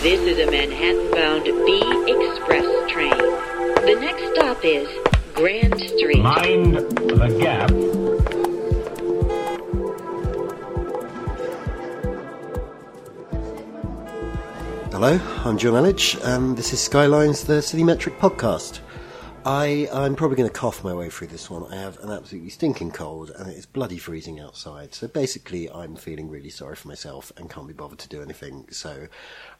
This is a Manhattan-bound B Express train. The next stop is Grand Street. Mind the gap. Hello, I'm Jonn Elledge, and this is Skylines, the City Metric podcast. I, I'm probably going to cough my way through this one. I have an absolutely stinking cold, and it's bloody freezing outside. So basically, I'm feeling really sorry for myself and can't be bothered to do anything. So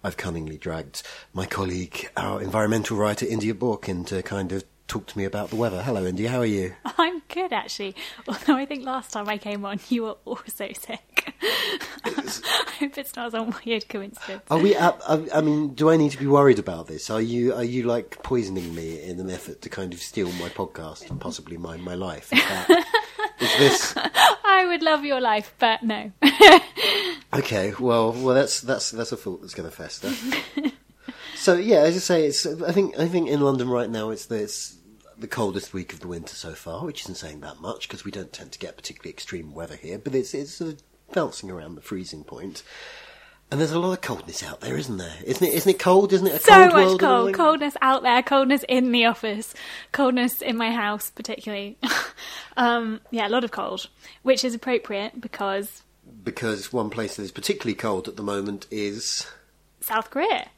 I've cunningly dragged my colleague, our environmental writer, India Bourke, in to kind of talk to me about the weather. Hello, Indy. how are you? I'm good actually. Although I think last time I came on, you were also sick. I hope it's not some weird coincidence. Are we? Up, I, I mean, do I need to be worried about this? Are you? Are you like poisoning me in an effort to kind of steal my podcast and possibly my my life? Is, that, is this? I would love your life, but no. Okay, well, well, that's that's that's a thought that's going to fester. so yeah, as I say, it's. I think I think in London right now it's the it's the coldest week of the winter so far, which isn't saying that much because we don't tend to get particularly extreme weather here. But it's it's sort of bouncing around the freezing point. And there's a lot of coldness out there, isn't there? Isn't it? Isn't it cold? Isn't it a so cold much cold. Coldness out there, coldness in the office, coldness in my house, particularly. um, yeah, a lot of cold, which is appropriate because Because one place that is particularly cold at the moment is. South Korea.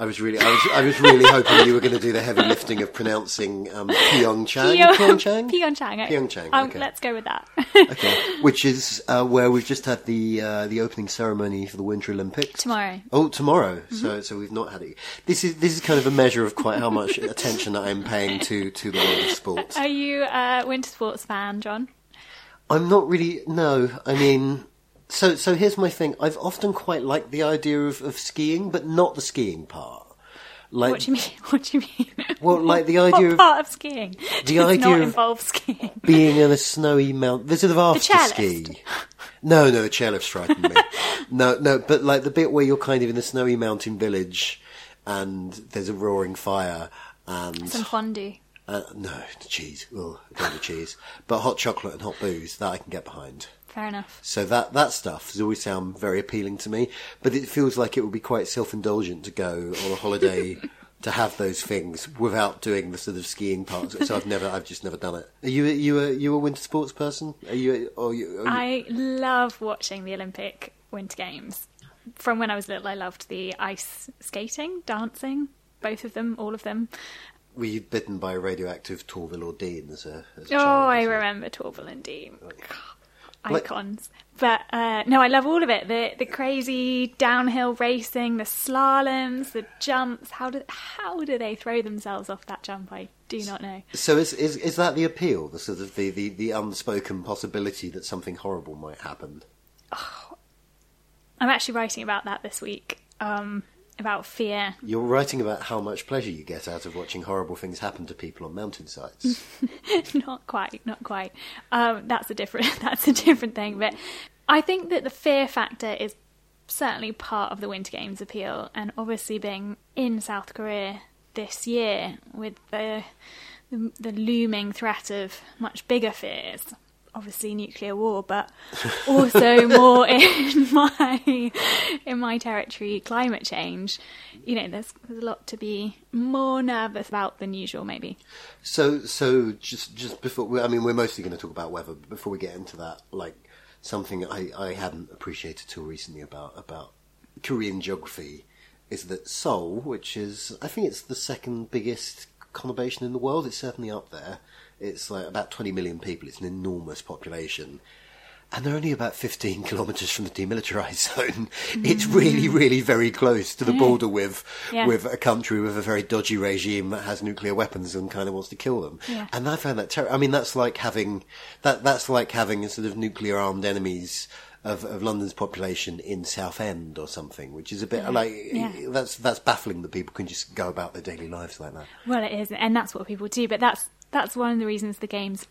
I was really, I was, I was really hoping you were going to do the heavy lifting of pronouncing um, Pyeongchang. Pyeong- Pyeongchang. Pyeongchang. Pyeongchang, Um, okay. Let's go with that. Okay, which is uh, where we've just had the uh, the opening ceremony for the Winter Olympics Tomorrow. Mm-hmm. Oh, tomorrow. So so we've not had it. This is this is kind of a measure of quite how much attention that I'm paying to to the world of sports. Are you a winter sports fan, John? I'm not really. No, I mean. So, so here's my thing. I've often quite liked the idea of, of skiing, but not the skiing part. Like, What do you mean? What do you mean? Well, like the what idea of- part of skiing the does idea not involve skiing. being in a snowy mountain. There's sort of after ski. No, no, the chairlift's frightened me. no, no, but like the bit where you're kind of in a snowy mountain village and there's a roaring fire and Some fondue. uh, no cheese. Oh, I don't do cheese, but hot chocolate and hot booze that I can get behind. Fair enough. So that that stuff has always sound very appealing to me, but it feels like it would be quite self-indulgent to go on a holiday to have those things without doing the sort of skiing part. So I've never, I've just never done it. Are you you a you a winter sports person? Are you? Or you, are you I love watching the Olympic Winter Games. From when I was little, I loved the ice skating, dancing, both of them, all of them. were you bitten by a radioactive Torvill or Dean as a, uh, as a Oh, child? I remember Torvill and Dean. Oh, like- Icons. But uh, no, I love all of it. The the crazy downhill racing, the slaloms, the jumps. How do how do they throw themselves off that jump? I do not know. So is, is is that the appeal? The sort of the, the, the unspoken possibility that something horrible might happen. Oh, I'm actually writing about that this week. Um, about fear. You're writing about how much pleasure you get out of watching horrible things happen to people on mountainsides. not quite, not quite. Um, that's a different that's a different thing. But I think that the fear factor is certainly part of the Winter Games appeal, and obviously being in South Korea this year with the the, the looming threat of much bigger fears. Obviously nuclear war, but also more in my in my territory, climate change. You know, there's there's a lot to be more nervous about than usual, maybe. So, so just just before, I mean, we're mostly going to talk about weather. But before we get into that, like something I, I hadn't appreciated till recently about about Korean geography is that Seoul, which is I think it's the second biggest conurbation in the world. It's certainly up there. It's like about 20 million people. It's an enormous population. And they're only about 15 kilometres from the demilitarised zone. It's really, mm. really very close to the border with Yeah. with a country with a very dodgy regime that has nuclear weapons and kind of wants to kill them. Yeah. And I found that terrible. I mean, that's like having that. That's like having a sort of nuclear armed enemies of, of London's population in Southend or something, which is a bit like Yeah. that's that's baffling that people can just go about their daily lives like that. Well, it is, and that's what people do. But that's that's one of the reasons the games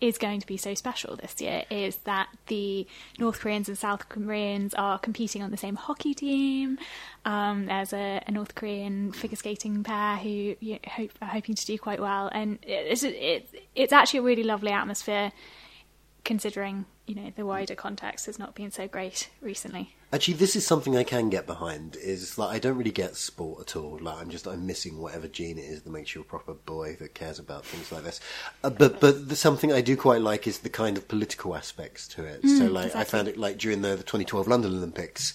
is going to be so special this year is that the North Koreans and South Koreans are competing on the same hockey team. Um, there's a, a North Korean figure skating pair who you hope, are hoping to do quite well, and it's it's it's actually a really lovely atmosphere, considering you know the wider context has not been so great recently. Actually, this is something I can get behind. Is like I don't really get sport at all. Like I'm just I'm missing whatever gene it is that makes you a proper boy that cares about things like this. Uh, but but the, something I do quite like is the kind of political aspects to it. so like I found it like during the, the 2012 London Olympics.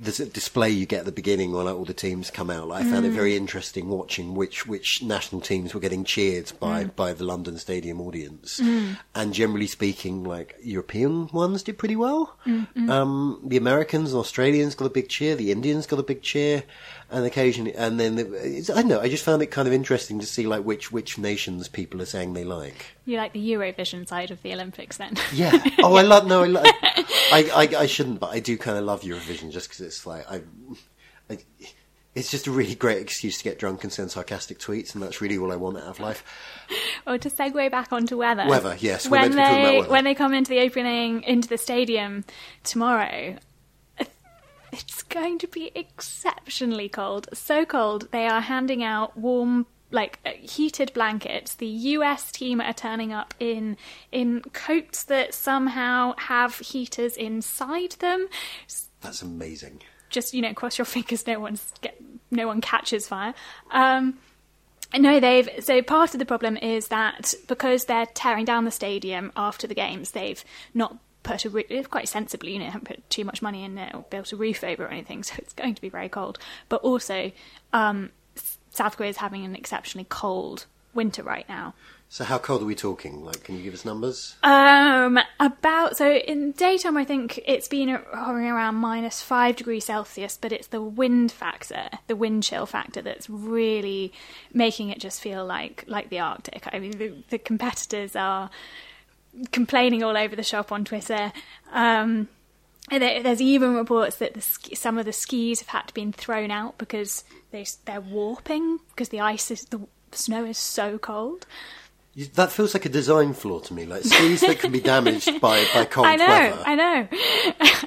The s- display you get at the beginning when like, all the teams come out, like, I found it very mm. interesting watching which which national teams were getting cheered by mm. by the London Stadium audience. Mm. And generally speaking, like European ones did pretty well. Mm-hmm. Um, the Americans and Australians got a big cheer. The Indians got a big cheer, and occasionally, and then the, it's, I don't know. I just found it kind of interesting to see like which which nations people are saying they like. You like the Eurovision side of the Olympics, then? Yeah. Oh, I love. No, I, lo- I, I, I shouldn't, but I do kind of love Eurovision just because it's like I, I, it's just a really great excuse to get drunk and send sarcastic tweets, and that's really all I want out of life. Or to segue back onto weather. Weather, yes, When meant to be about they weather. when they come into the opening into the stadium tomorrow, it's going to be exceptionally cold. So cold they are handing out warm like uh, heated blankets. The US team are turning up in in coats that somehow have heaters inside them. That's amazing. just you know cross your fingers no one's get, no one catches fire um no they've so part of the problem is that because they're tearing down the stadium after the games they've not put a roo- quite sensibly you know haven't put too much money in it or built a roof over or anything so it's going to be very cold but also um south korea is having an exceptionally cold winter right now So, how cold are we talking? Like, can you give us numbers? Um, about so in daytime, I think it's been hovering around minus five degrees Celsius, but it's the wind factor, the wind chill factor, that's really making it just feel like like the Arctic. I mean, the, the competitors are complaining all over the shop on Twitter. Um, there, there's even reports that the some of the skis have had to been thrown out because they they're warping because the ice is the snow is so cold. You, that feels like a design flaw to me. Like skis that can be damaged by, by cold I know, weather. I know,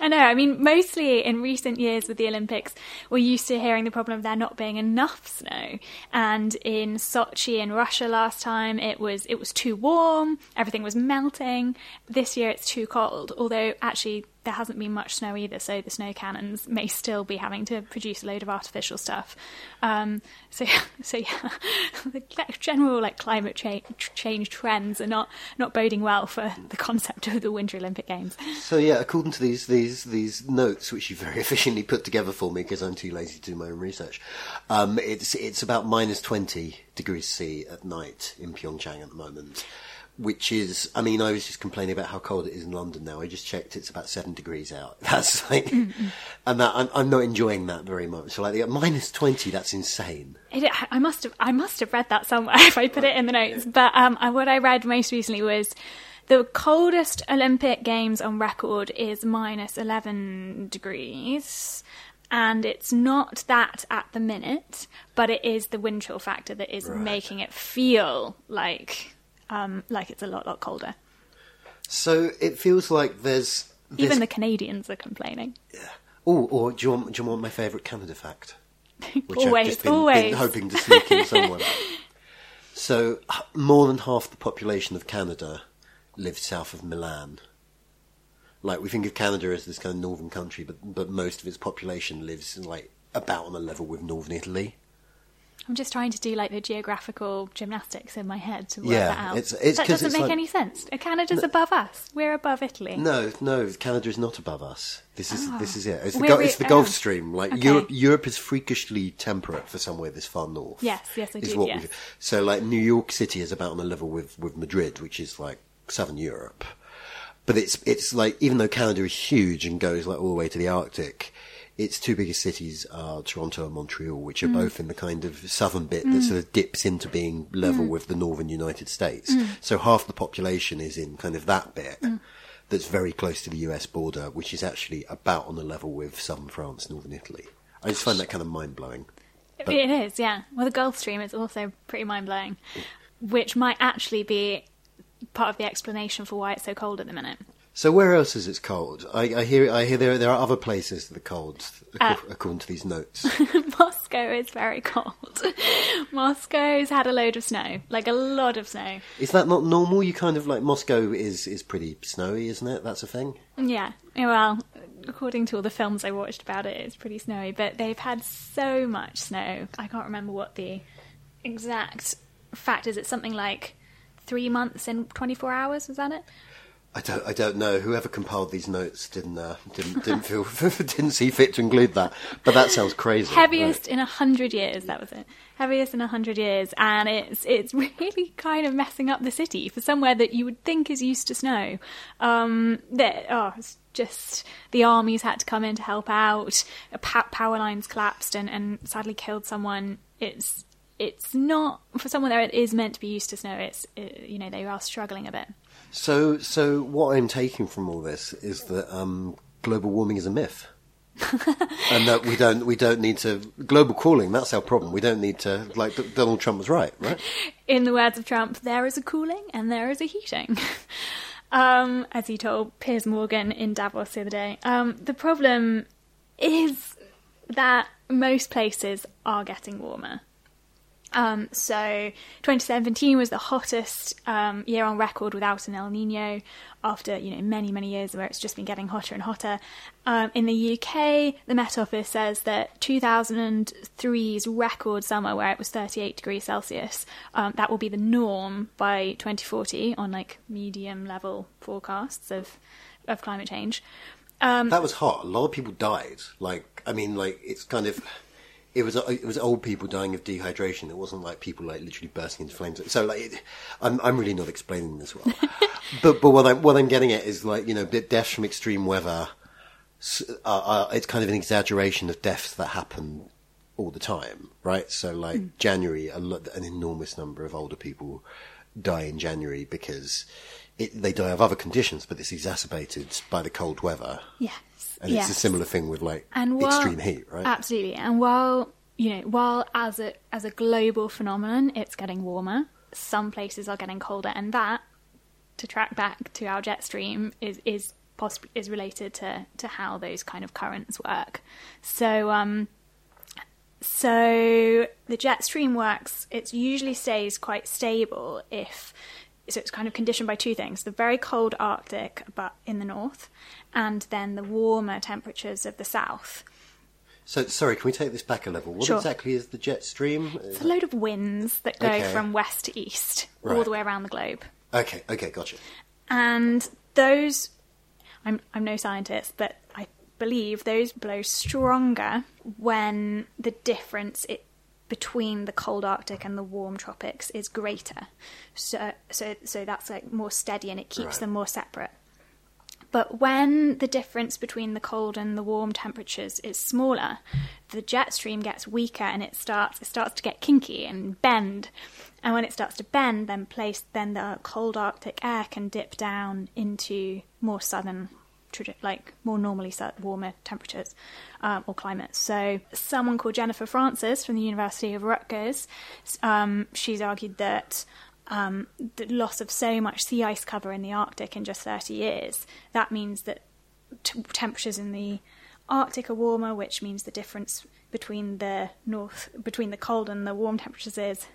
I know. I mean, mostly in recent years with the Olympics, we're used to hearing the problem of there not being enough snow. And in Sochi in Russia last time, it was it was too warm, everything was melting. This year, it's too cold. Although actually. There hasn't been much snow either, so the snow cannons may still be having to produce a load of artificial stuff. Um, so, so yeah, the general like climate cha- change trends are not not boding well for the concept of the Winter Olympic Games. So yeah, according to these these these notes, which you very efficiently put together for me because I'm too lazy to do my own research, um, it's it's about minus twenty degrees C at night in Pyeongchang at the moment. Which is, I mean, I was just complaining about how cold it is in London now. I just checked; it's about seven degrees out. That's like, and that I'm, I'm not enjoying that very much. So like, at minus twenty, that's insane. It, I must have I must have read that somewhere if I put it in the notes. But um, what I read most recently was the coldest Olympic Games on record is minus eleven degrees. And it's not that at the minute, but it is the wind chill factor that is making it feel like um, like it's a lot, lot colder. So it feels like there's, there's Even the Canadians are complaining. Yeah. Oh, or do you want do you want my favourite Canada fact? Which I've Always, just been, always. been hoping to sneak in somewhere. so, more than half the population of Canada lives south of Milan. Like we think of Canada as this kind of northern country, but but most of its population lives like about on a level with northern Italy. I'm just trying to do like the geographical gymnastics in my head to work Yeah, that out. it's- it's that doesn't make like- any sense. Uh, Canada's above us. We're above Italy. No, no, Canada is not above us. This is oh. this is it. It's the, we- it's the Gulf oh. Stream. Like Okay. Europe, Europe is freakishly temperate for somewhere this far north. Yes, yes, I is do, what yes. So, like New York City is about on a level with with Madrid, which is like southern Europe. But it's it's like even though Canada is huge and goes like all the way to the Arctic, its two biggest cities are Toronto and Montreal, which are Mm. both in the kind of southern bit that sort of dips into being level Mm. with the northern United States. So half the population is in kind of that bit Mm. that's very close to the US border, which is actually about on a level with southern France, northern Italy. I just find that kind of mind blowing. It is, yeah. Well, the Gulf Stream is also pretty mind blowing, which might actually be part of the explanation for why it's so cold at the minute. So where else is it cold? I, I hear I hear there there are other places that are cold Uh, according to these notes. Moscow is very cold. Moscow's had a load of snow, like a lot of snow. is that not normal? You kind of like Moscow is is pretty snowy, isn't it? That's a thing. Yeah, well, according to all the films I watched about it, it's pretty snowy, but they've had so much snow. I can't remember what the exact fact is. It's something like three months in 24 hours, was that it? I don't I don't know. Whoever compiled these notes didn't uh, didn't didn't feel didn't see fit to include that. But that sounds crazy. Heaviest Right. in a hundred years, that was it. Heaviest in a hundred years, and it's it's really kind of messing up the city for somewhere that you would think is used to snow. Um, that oh, it's just the armies had to come in to help out. Power lines collapsed and, and sadly killed someone. It's it's not for someone that is meant to be used to snow. It's it, you know they are struggling a bit. So so what I'm taking from all this is that um, global warming is a myth. and that we don't we don't need to global cooling. That's our problem. We don't need to like Donald Trump was right, right? in the words of Trump, there is a cooling and there is a heating. um, as he told Piers Morgan in Davos the other day. Um, the problem is that most places are getting warmer. Um, so 2017 was the hottest um, year on record without an El Nino after you know many many years where it's just been getting hotter and hotter. Um, in the UK, the Met Office says that 2003's record summer where it was 38 degrees Celsius um, that will be the norm by 2040 on like medium level forecasts of of climate change. Um, That was hot. A lot of people died. Like I mean, like it's kind of. It was it was old people dying of dehydration. It wasn't like people like literally bursting into flames. So like, it, I'm I'm really not explaining this well. but but what I'm what I'm getting at is like you know deaths from extreme weather. Are, are, it's kind of an exaggeration of deaths that happen all the time, right? So like hmm. January, a lot, an enormous number of older people die in January because it, they die of other conditions, but it's exacerbated by the cold weather. yes, And yes. it's a similar thing with like and while, extreme heat, right? Absolutely. And while you know, while as a as a global phenomenon, it's getting warmer. Some places are getting colder, and that, to track back to our jet stream, is is possibly is related to to how those kind of currents work. So um. So the jet stream works. It usually stays quite stable if so it's kind of conditioned by two things the very cold arctic but in the north and then the warmer temperatures of the south So sorry, can we take this back a level? What Sure. exactly is the jet stream? it's a load of winds that go Okay. from west to east all the way around the globe Okay, okay, gotcha. and those I'm I'm no scientist, but I believe those blow stronger when the difference it, between the cold Arctic and the warm tropics is greater. So so so that's like more steady and it keeps Right. them more separate. But when the difference between the cold and the warm temperatures is smaller, the jet stream gets weaker and it starts it starts to get kinky and bend. And when it starts to bend, then place then the cold Arctic air can dip down into more southern, like more normally warmer temperatures um, or climates. So someone called Jennifer Francis from the University of Rutgers, um, she's argued that um, the loss of so much sea ice cover in the Arctic in just 30 years, that means that t- temperatures in the Arctic are warmer, which means the difference between the north, between the cold and the warm temperatures is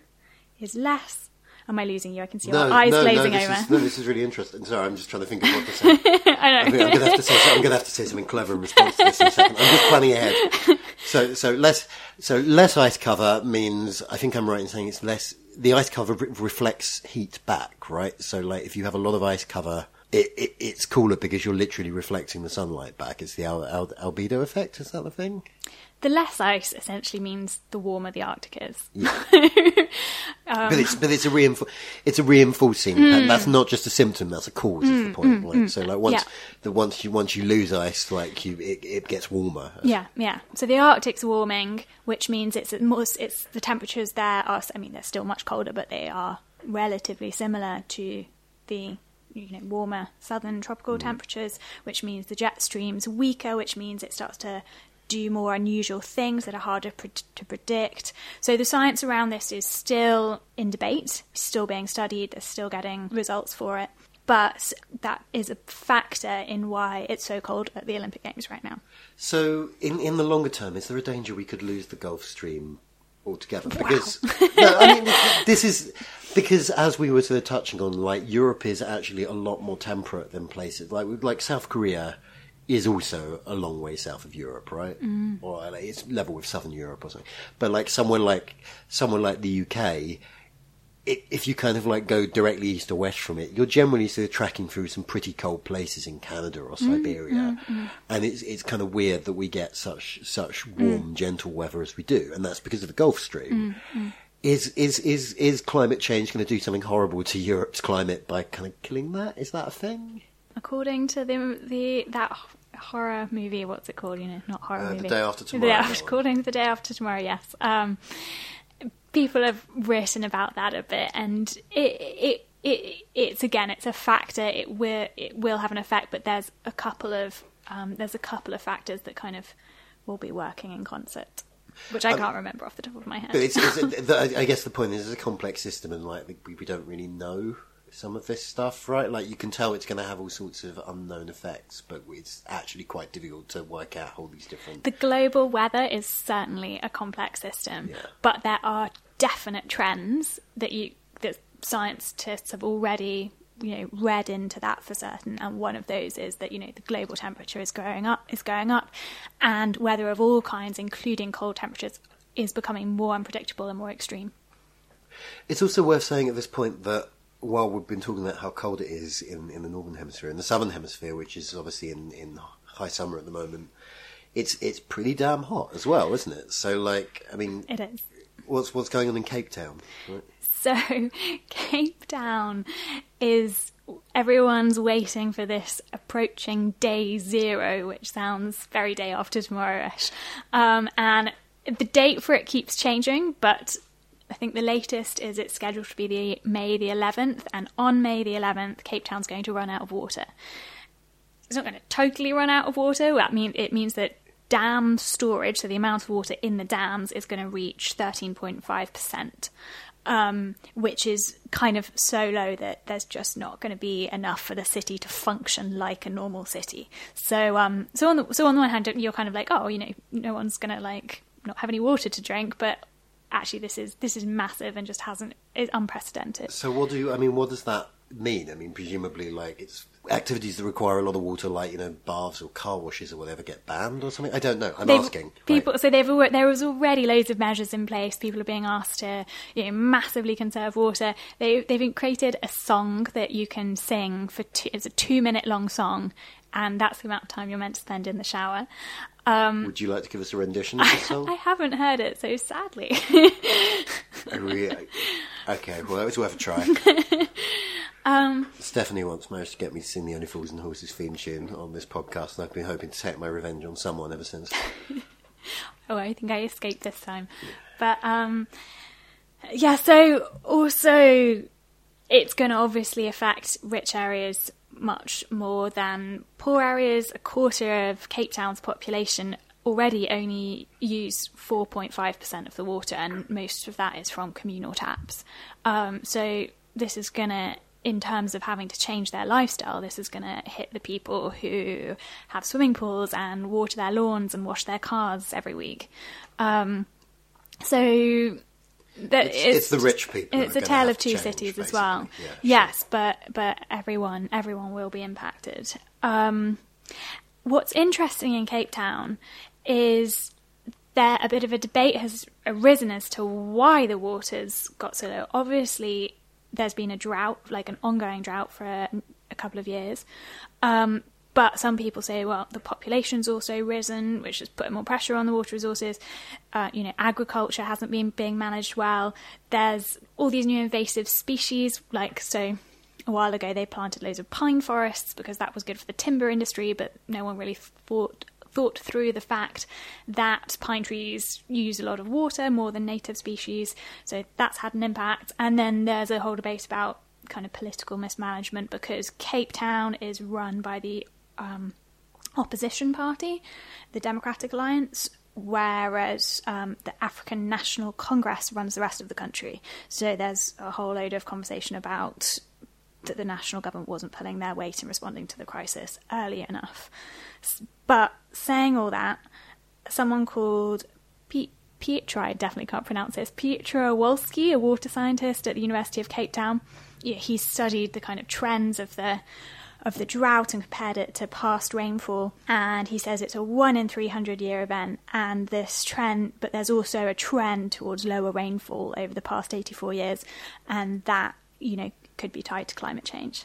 is less. Am I losing you? I can see No, your eyes no, glazing no, over. Is, no, this is really interesting. Sorry, I'm just trying to think of what to say. I I know. think I'm going to have to say. I'm going to have to say something clever in response to this in a second. I'm just planning ahead. So, so less, so less ice cover means. I think I'm right in saying it's less. The ice cover re- reflects heat back, right? So, like, if you have a lot of ice cover, it, it it's cooler because you're literally reflecting the sunlight back. It's the al- al- albedo effect. Is that the thing? The less ice essentially means the warmer the Arctic is. Um, but it's but it's a reinfor- it's a reinforcing. and mm. that's not just a symptom. That's a cause. is the mm, point. Mm, like, so, like once Yeah. the once you once you lose ice, like you, it, it gets warmer. Yeah, yeah. So the Arctic's warming, which means it's more, it's the temperatures there are. I mean, they're still much colder, but they are relatively similar to the you know warmer southern tropical temperatures, which means the jet stream's weaker, which means it starts to do more unusual things that are harder pr- to predict. So the science around this is still in debate, still being studied, they're still getting results for it. But that is a factor in why it's so cold at the Olympic Games right now. So, in in the longer term, is there a danger we could lose the Gulf Stream altogether? Because no, I mean this is because as we were sort of touching on, like Europe is actually a lot more temperate than places like like South Korea is also a long way south of Europe, right? Mm. Or like, it's level with Southern Europe or something. But like somewhere like somewhere like the UK, it, if you kind of like go directly east or west from it, you're generally sort of tracking through some pretty cold places in Canada or mm, Siberia, mm, and it's it's kind of weird that we get such such warm, gentle weather as we do, and that's because of the Gulf Stream. Is is is is climate change going to do something horrible to Europe's climate by kind of killing that? Is that a thing? according to the the that horror movie what's it called you know not horror Uh, The Day After The Tomorrow, Day that After- to the day after tomorrow yes. Um people have written about that a bit and it it it it's again it's a factor. It will it will have an effect but there's a couple of um there's a couple of factors that kind of will be working in concert which I can't remember off the top of my head. But it's, it's the, I guess the point is, it's a complex system, and like we, we don't really know some of this stuff, right? Like you can tell it's going to have all sorts of unknown effects, but it's actually quite difficult to work out all these different. The global weather is certainly a complex system, Yeah. but there are definite trends that you that scientists have already you know read into that for certain and one of those is that you know the global temperature is going up is going up and weather of all kinds including cold temperatures is becoming more unpredictable and more extreme It's also worth saying at this point that while we've been talking about how cold it is in, in the northern hemisphere, in the southern hemisphere, which is obviously in, in high summer at the moment, it's it's pretty damn hot as well, isn't it? So, like, I mean, it is what's what's going on in Cape Town? Right? So, Cape Town is everyone's waiting for this approaching day zero, which sounds very day after tomorrow ish. Um, and the date for it keeps changing, but I think the latest is it's scheduled to be the May the 11th, and on May the 11th, Cape Town's going to run out of water. It's not going to totally run out of water. That mean it means that dam storage, so the amount of water in the dams, is going to reach 13.5 percent um, which is kind of so low that there's just not going to be enough for the city to function like a normal city. So, um, so on the so on the one hand, you're kind of like, oh, you know, no one's going to like not have any water to drink, but actually, this is this is massive and just hasn't is unprecedented. So, what do you? I mean, what does that mean? I mean, presumably, like it's activities that require a lot of water, like you know, baths or car washes or whatever, get banned or something. I don't know. I'm They've- asking. people. Right. So they've there was already loads of measures in place. People are being asked to you know massively conserve water. They they've created a song that you can sing for two, it's a two minute long song, and that's the amount of time you're meant to spend in the shower. Would you like to give us a rendition of the song? I haven't heard it, so sadly. Really- okay, well, it was worth a try. Um, Stephanie once managed to get me to sing the Only Fools and Horses theme tune on this podcast, and I've been hoping to take my revenge on someone ever since. oh, I think I escaped this time. But um, yeah, so also it's going to obviously affect rich areas much more than poor areas. A quarter of Cape Town's population already only use 4.5% of the water, and most of that is from communal taps. Um, so this is going to in terms of having to change their lifestyle, this is going to hit the people who have swimming pools and water their lawns and wash their cars every week. Um, so It's- it's the rich people It's a tale of two change, cities as well. basically. Yeah, sure. yes, but but everyone everyone will be impacted. Um, what's interesting in Cape Town is there a bit of a debate has arisen as to why the waters got so low. Obviously, there's been a drought, like an ongoing drought for a, a couple of years. Um, but some people say, well, the population's also risen, which has put more pressure on the water resources. Uh, you know, agriculture hasn't been being managed well. There's all these new invasive species, like so. A while ago, they planted loads of pine forests because that was good for the timber industry, but no one really thought thought through the fact that pine trees use a lot of water more than native species, so that's had an impact. And then there's a whole debate about kind of political mismanagement because Cape Town is run by the um, opposition party, the Democratic Alliance, whereas um, the African National Congress runs the rest of the country. So there's a whole load of conversation about that the national government wasn't pulling their weight in responding to the crisis early enough. But saying all that, someone called Pete. Pietro, I definitely can't pronounce this. Pietro Wolski, a water scientist at the University of Cape Town, yeah, he studied the kind of trends of the of the drought and compared it to past rainfall. And he says it's a one in three hundred year event, and this trend, but there's also a trend towards lower rainfall over the past eighty four years, and that you know could be tied to climate change.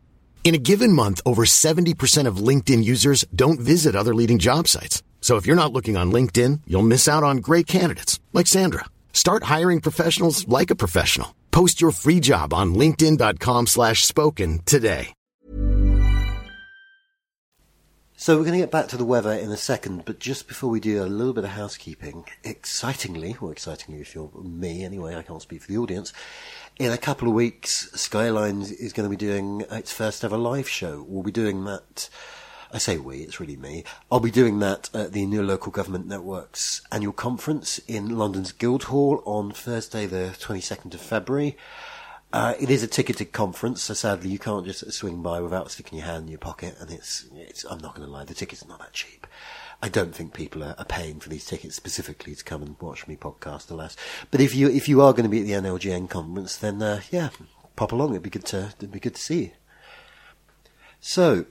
In a given month, over 70% of LinkedIn users don't visit other leading job sites. So if you're not looking on LinkedIn, you'll miss out on great candidates like Sandra. Start hiring professionals like a professional. Post your free job on linkedin.com slash spoken today. So we're going to get back to the weather in a second, but just before we do a little bit of housekeeping, excitingly, or excitingly if you're me anyway, I can't speak for the audience, in a couple of weeks, Skylines is going to be doing its first ever live show. We'll be doing that, I say we, it's really me, I'll be doing that at the New Local Government Network's annual conference in London's Guildhall on Thursday the 22nd of February. Uh, it is a ticketed conference, so sadly you can't just swing by without sticking your hand in your pocket. And it's, it's I'm not going to lie, the tickets are not that cheap. I don't think people are, paying for these tickets specifically to come and watch me podcast, alas. But if you if you are going to be at the NLGN conference, then uh, yeah, pop along. It'd be good to it'd be good to see you. So,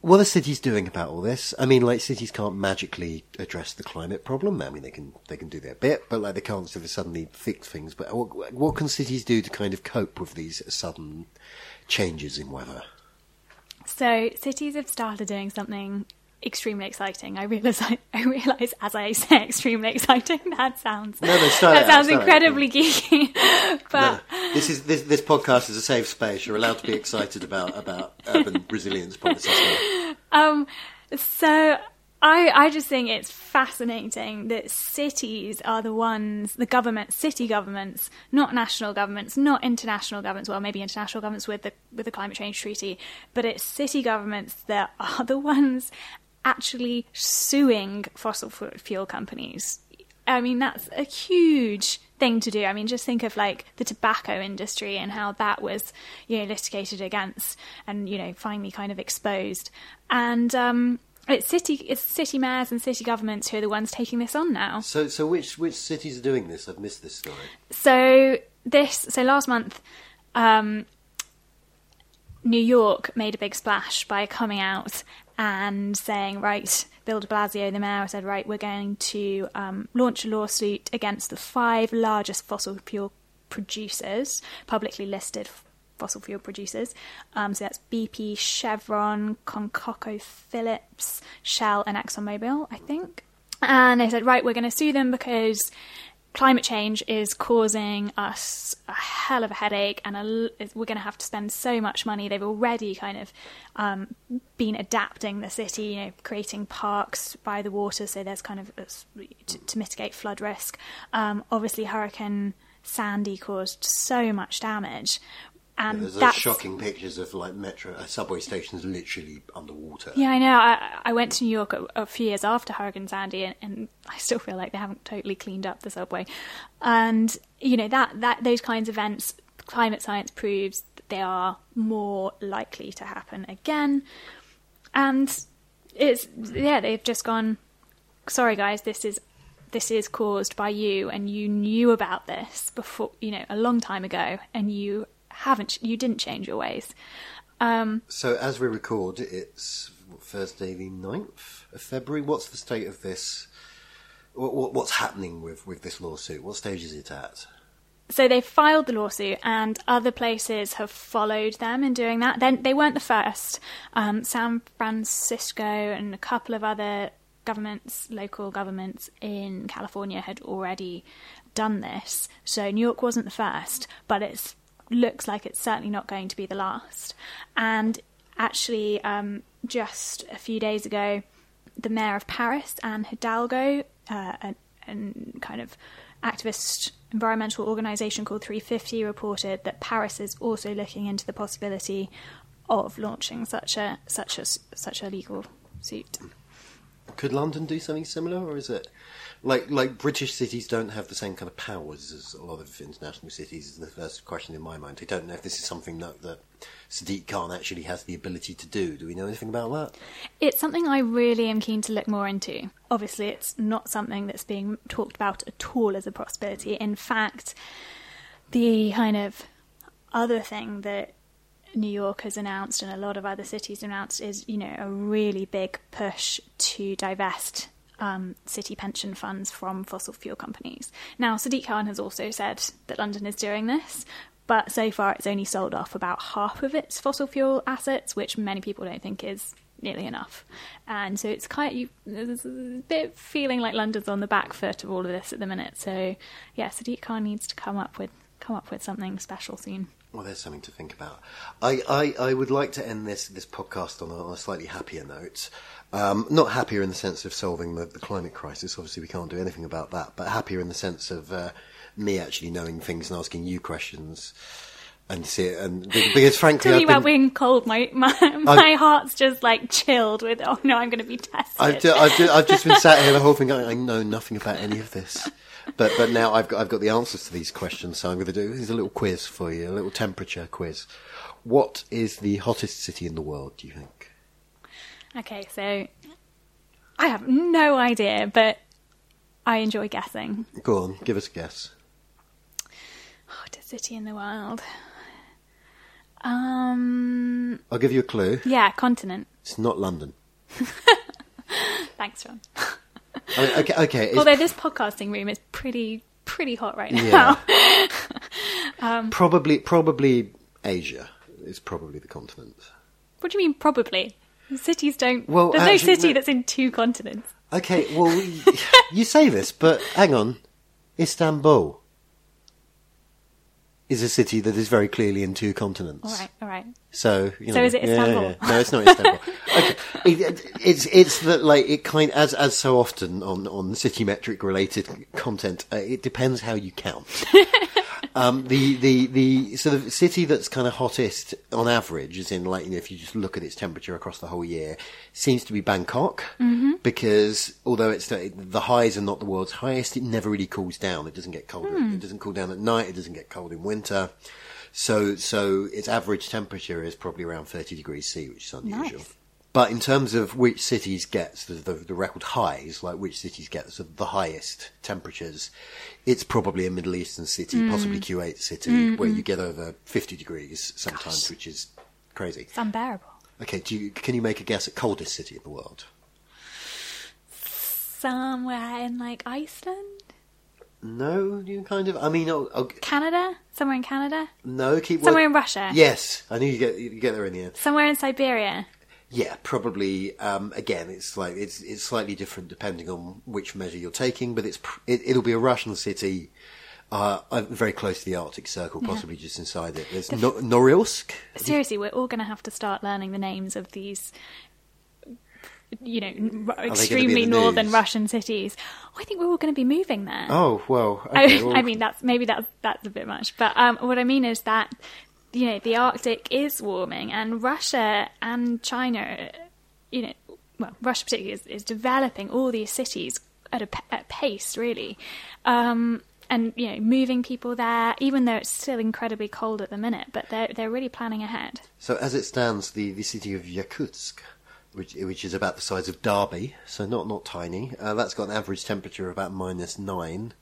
what are cities doing about all this? I mean, like cities can't magically address the climate problem. I mean, they can they can do their bit, but like they can't sort of suddenly fix things. But what, what can cities do to kind of cope with these sudden changes in weather? So cities have started doing something extremely exciting. I realize I, realize as I say extremely exciting that sounds No, no, start that out, sounds start it out. incredibly geeky. but No, this is this this podcast is a safe space. You're allowed to be excited about about urban resilience policies. Um, so I, I just think it's fascinating that cities are the ones, the government, city governments, not national governments, not international governments. Well, maybe international governments with the with the climate change treaty, but it's city governments that are the ones actually suing fossil fuel companies. I mean, that's a huge thing to do. I mean, just think of like the tobacco industry and how that was, you know, litigated against and, you know, finally kind of exposed. And um, it's city, it's city mayors and city governments who are the ones taking this on now. So so which which cities are doing this? I've missed this story. So this, so last month, um, New York made a big splash by coming out and saying, right, Bill de Blasio, the mayor, said, right, we're going to um, launch a lawsuit against the five largest fossil fuel producers, publicly listed fossil fuel producers. Um, so that's BP, Chevron, Conoco Phillips, Shell, and ExxonMobil, I think. And they said, right, we're going to sue them because climate change is causing us a hell of a headache and a we're going to have to spend so much money. They've already kind of um, been adapting the city, you know, creating parks by the water, so there's kind of to, to mitigate flood risk. Um, obviously, Hurricane Sandy caused so much damage. And There's those shocking pictures of like metro uh, subway stations literally underwater. Yeah, I know. I, I went to New York a, a few years after Hurricane Sandy, and, and I still feel like they haven't totally cleaned up the subway. And you know that that those kinds of events, climate science proves that they are more likely to happen again. And it's yeah, they've just gone. Sorry, guys, this is this is caused by you, and you knew about this before, you know, a long time ago, and you haven't, you didn't change your ways. Um, So as we record, it's Thursday the 9th of February. What's the state of this? What, what, what's happening with, with this lawsuit? What stage is it at? so they filed the lawsuit, and other places have followed them in doing that. Then they weren't the first. Um, San Francisco and a couple of other governments, local governments in California, had already done this. So New York wasn't the first, but it looks like it's certainly not going to be the last. And actually, um, just a few days ago, the mayor of Paris, Anne Hidalgo, uh, an, kind of activist environmental organisation called 350, reported that Paris is also looking into the possibility of launching such a such a such a legal suit. Could London do something similar, or is it like like British cities don't have the same kind of powers as a lot of international cities? Is the first question in my mind. I don't know if this is something that that Sadiq Khan actually has the ability to do. Do we know anything about that? It's something I really am keen to look more into. Obviously, it's not something that's being talked about at all as a possibility. In fact, the kind of other thing that New York has announced and a lot of other cities announced is, you know, a really big push to divest um, city pension funds from fossil fuel companies. Now, Sadiq Khan has also said that London is doing this, but so far it's only sold off about half of its fossil fuel assets, which many people don't think is nearly enough. And so it's kind of there's a bit feeling like London's on the back foot of all of this at the minute. So yeah, Sadiq Khan needs to come up with come up with something special soon. Well, there's something to think about. I, I, I would like to end this, this podcast on a, on a slightly happier note. Um, not happier in the sense of solving the, the climate crisis. Obviously, we can't do anything about that. But happier in the sense of uh, me actually knowing things and asking you questions and see it. And because frankly, I've been, about being cold, my my, my heart's just like chilled with oh no, I'm going to be tested. I've, I've, I've just been sat here the whole thing. going, I know nothing about any of this, but but now I've got I've got the answers to these questions. So I'm going to do here's a little quiz for you, a little temperature quiz. What is the hottest city in the world? Do you think? Okay, so I have no idea, but I enjoy guessing. Go on, give us a guess. Hottest city in the world. Um, I'll give you a clue. yeah, continent. It's not London. Thanks, John. I mean, okay, okay. Although this podcasting room is pretty pretty hot right now. Yeah. probably probably Asia is probably the continent. what do you mean? Probably. Cities don't. Well, there's actually, no city no- that's in two continents. Okay, well, you say this, but hang on. Istanbul is a city that is very clearly in two continents. All right, all right. So, you know, So is it yeah, yeah, Istanbul? yeah. No, it's not Istanbul. okay, it, it- it's it's that like it kind as as so often on on city metric related content. Uh, it depends how you count. um, the the the sort of city that's kind of hottest on average, is in like you know, if you just look at its temperature across the whole year, seems to be Bangkok mm-hmm. because although it's the, the highs are not the world's highest, it never really cools down. It doesn't get cold. Hmm. It doesn't cool down at night. It doesn't get cold in winter. So, so its average temperature is probably around 30 degrees C, which is unusual. Nice. But in terms of which cities get the, the, the record highs, like which cities get the highest temperatures, it's probably a Middle Eastern city, mm. possibly Kuwait city, mm, where you mm. get over 50 degrees sometimes, which is crazy. It's unbearable. Okay, do you, can you make a guess at coldest city in the world? Somewhere in like Iceland, No, you kind of. I mean, oh, oh, Canada, somewhere in Canada, no, keep somewhere in Russia, Yes, I knew you get you get there in the end. somewhere in Siberia. Yeah, probably. Um, again, it's like it's it's slightly different depending on which measure you're taking, but it's it, it'll be a Russian city, uh, uh, very close to the Arctic Circle, possibly just inside it. There's no- Norilsk. Seriously, we're all going to have to start learning the names of these, you know, extremely northern news? Russian cities. I think we're all going to be moving there. Oh well. I, well, I mean, that's maybe that's that's a bit much, but um, what I mean is that you know the Arctic is warming, and Russia and China, you know, well, Russia particularly is, is developing all these cities at a at pace, really, um, and you know, moving people there, even though it's still incredibly cold at the minute, but they're they're really planning ahead. So as it stands, the, the city of Yakutsk, which which is about the size of Derby, so not not tiny, uh, that's got an average temperature of about minus nine.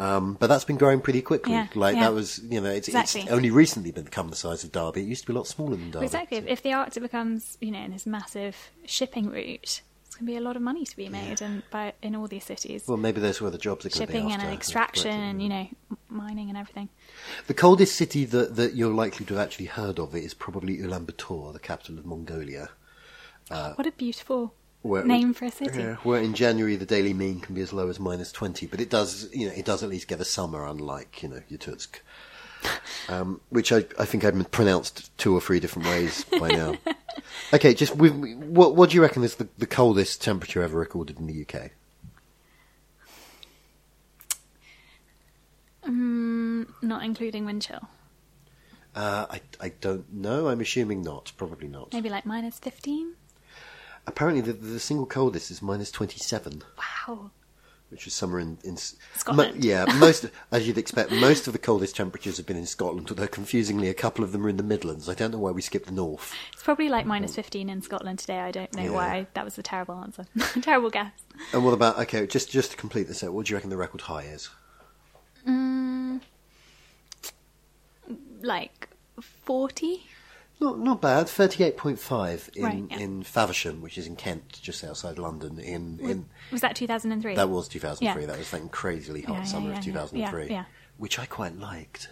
Um, but that's been growing pretty quickly. Yeah, like yeah. that was, you know, it's, Exactly. it's only recently become the size of Derby. It used to be a lot smaller than Derby. Exactly. If, so- if the Arctic becomes, you know, this massive shipping route, it's going to be a lot of money to be made, and by in all these cities. Well, maybe that's where the jobs are going to be. shipping and extraction and you know mining and everything. The coldest city that, that you're likely to have actually heard of is probably Ulaanbaatar, the capital of Mongolia. what a beautiful Where, name for a city. Yeah, where in January the daily mean can be as low as minus twenty, but it does, you know, it does at least get a summer, unlike you know Yakutsk, um, which I, I think I've pronounced two or three different ways by now. okay, just with, what what do you reckon is the, the coldest temperature ever recorded in the UK? Not including wind chill. Uh, I I don't know. I'm assuming not. Probably not. Maybe like minus fifteen. Apparently, the, the single coldest is minus twenty seven. Wow. which is somewhere in, in Scotland. Mo- yeah, most as you'd expect, most of the coldest temperatures have been in Scotland. Although confusingly, a couple of them are in the Midlands. I don't know why we skipped the north. It's probably like minus fifteen in Scotland today. I don't know Yeah. why. That was a terrible answer. terrible guess. And what about okay? Just just to complete this out, what do you reckon the record high is? Mm. Like forty. Not not bad. Thirty eight point five in Right, yeah. in Faversham, which is in Kent, just outside London. In in Was that two thousand and three? that was two thousand three. Yeah. That was that crazily hot Yeah, summer of two thousand three, Yeah, yeah. which I quite liked.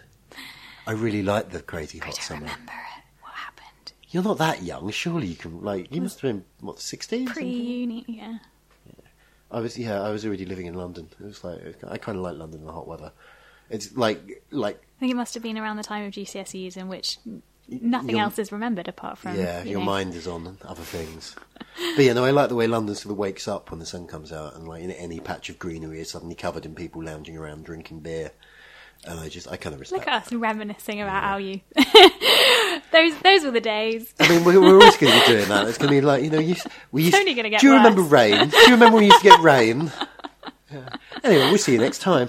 I really liked the crazy I hot don't summer. remember it. What happened? You're not that young, surely you can like. You must have been what sixteen? Pre-uni, yeah. I was yeah, I was already living in London. It was like I kind of like London in the hot weather. It's like like I think it must have been around the time of GCSEs in which nothing your- else is remembered apart from yeah, you your know, mind is on other things. but yeah, no, I like the way London sort of wakes up when the sun comes out, and like in any patch of greenery is suddenly covered in people lounging around drinking beer, and I just I kind of respect. Look at us reminiscing about our youth. those those were the days. I mean, we're, we're always going to be doing that. It's going to be like you know, you, we used. only gonna get do you remember rain? Do you remember when we used to get rain? Yeah. Anyway, we'll see you next time.